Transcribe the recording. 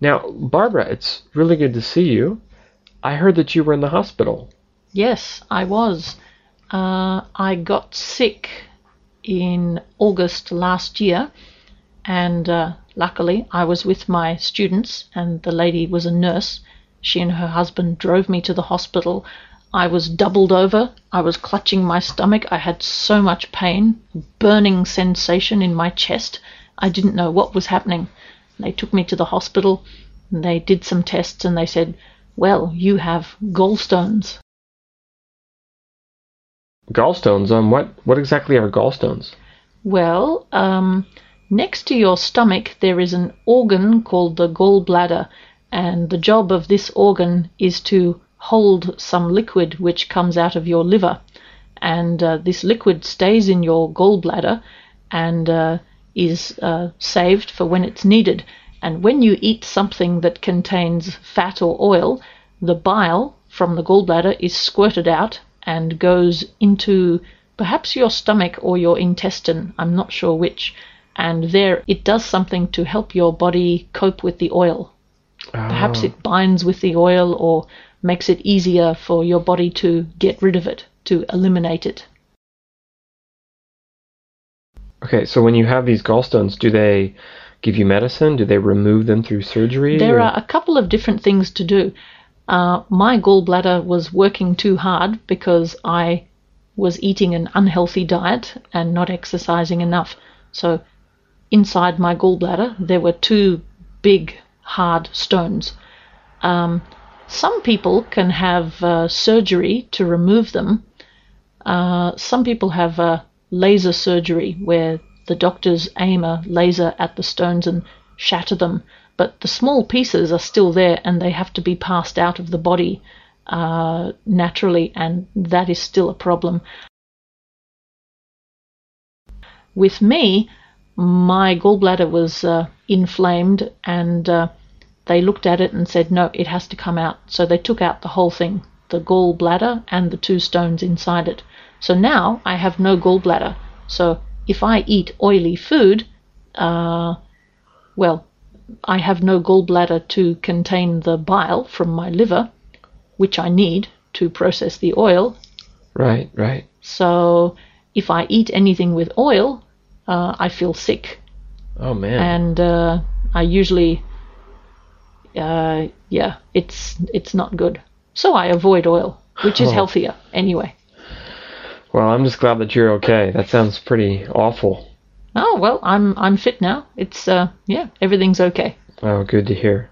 Now, Barbara, it's really good to see you. I heard that you were in the hospital. Yes, I was. Uh, I got sick in August last year, and uh, luckily I was with my students, and the lady was a nurse. She and her husband drove me to the hospital. I was doubled over. I was clutching my stomach. I had so much pain, burning sensation in my chest. I didn't know what was happening. They took me to the hospital. And they did some tests, and they said, "Well, you have gallstones." Gallstones? Um, what, what exactly are gallstones? Well, um, next to your stomach there is an organ called the gallbladder, and the job of this organ is to hold some liquid which comes out of your liver. And uh, this liquid stays in your gallbladder and uh, is uh, saved for when it's needed. And when you eat something that contains fat or oil, the bile from the gallbladder is squirted out and goes into perhaps your stomach or your intestine, I'm not sure which. And there it does something to help your body cope with the oil. Perhaps Oh. it binds with the oil or makes it easier for your body to get rid of it, to eliminate it. Okay, so when you have these gallstones, do they give you medicine? Do they remove them through surgery? There or- are a couple of different things to do. Uh, my gallbladder was working too hard because I was eating an unhealthy diet and not exercising enough. So, inside my gallbladder, there were two big, hard stones. Um, some people can have uh, surgery to remove them. Uh, some people have uh, laser surgery where the doctors aim a laser at the stones and shatter them, but the small pieces are still there and they have to be passed out of the body uh, naturally, and that is still a problem. With me, my gallbladder was uh, inflamed and uh, they looked at it and said, no, it has to come out. So they took out the whole thing the gallbladder and the two stones inside it. So now I have no gallbladder. So if I eat oily food, uh, well, I have no gallbladder to contain the bile from my liver, which I need to process the oil. Right, right. So if I eat anything with oil, uh, I feel sick Oh man. and uh, I usually, uh, yeah, it's it's not good. So I avoid oil, which is Oh. healthier anyway. well, I'm just glad that you're okay. That sounds pretty awful. Oh well, I'm I'm fit now. It's uh, yeah, everything's okay. Oh, good to hear.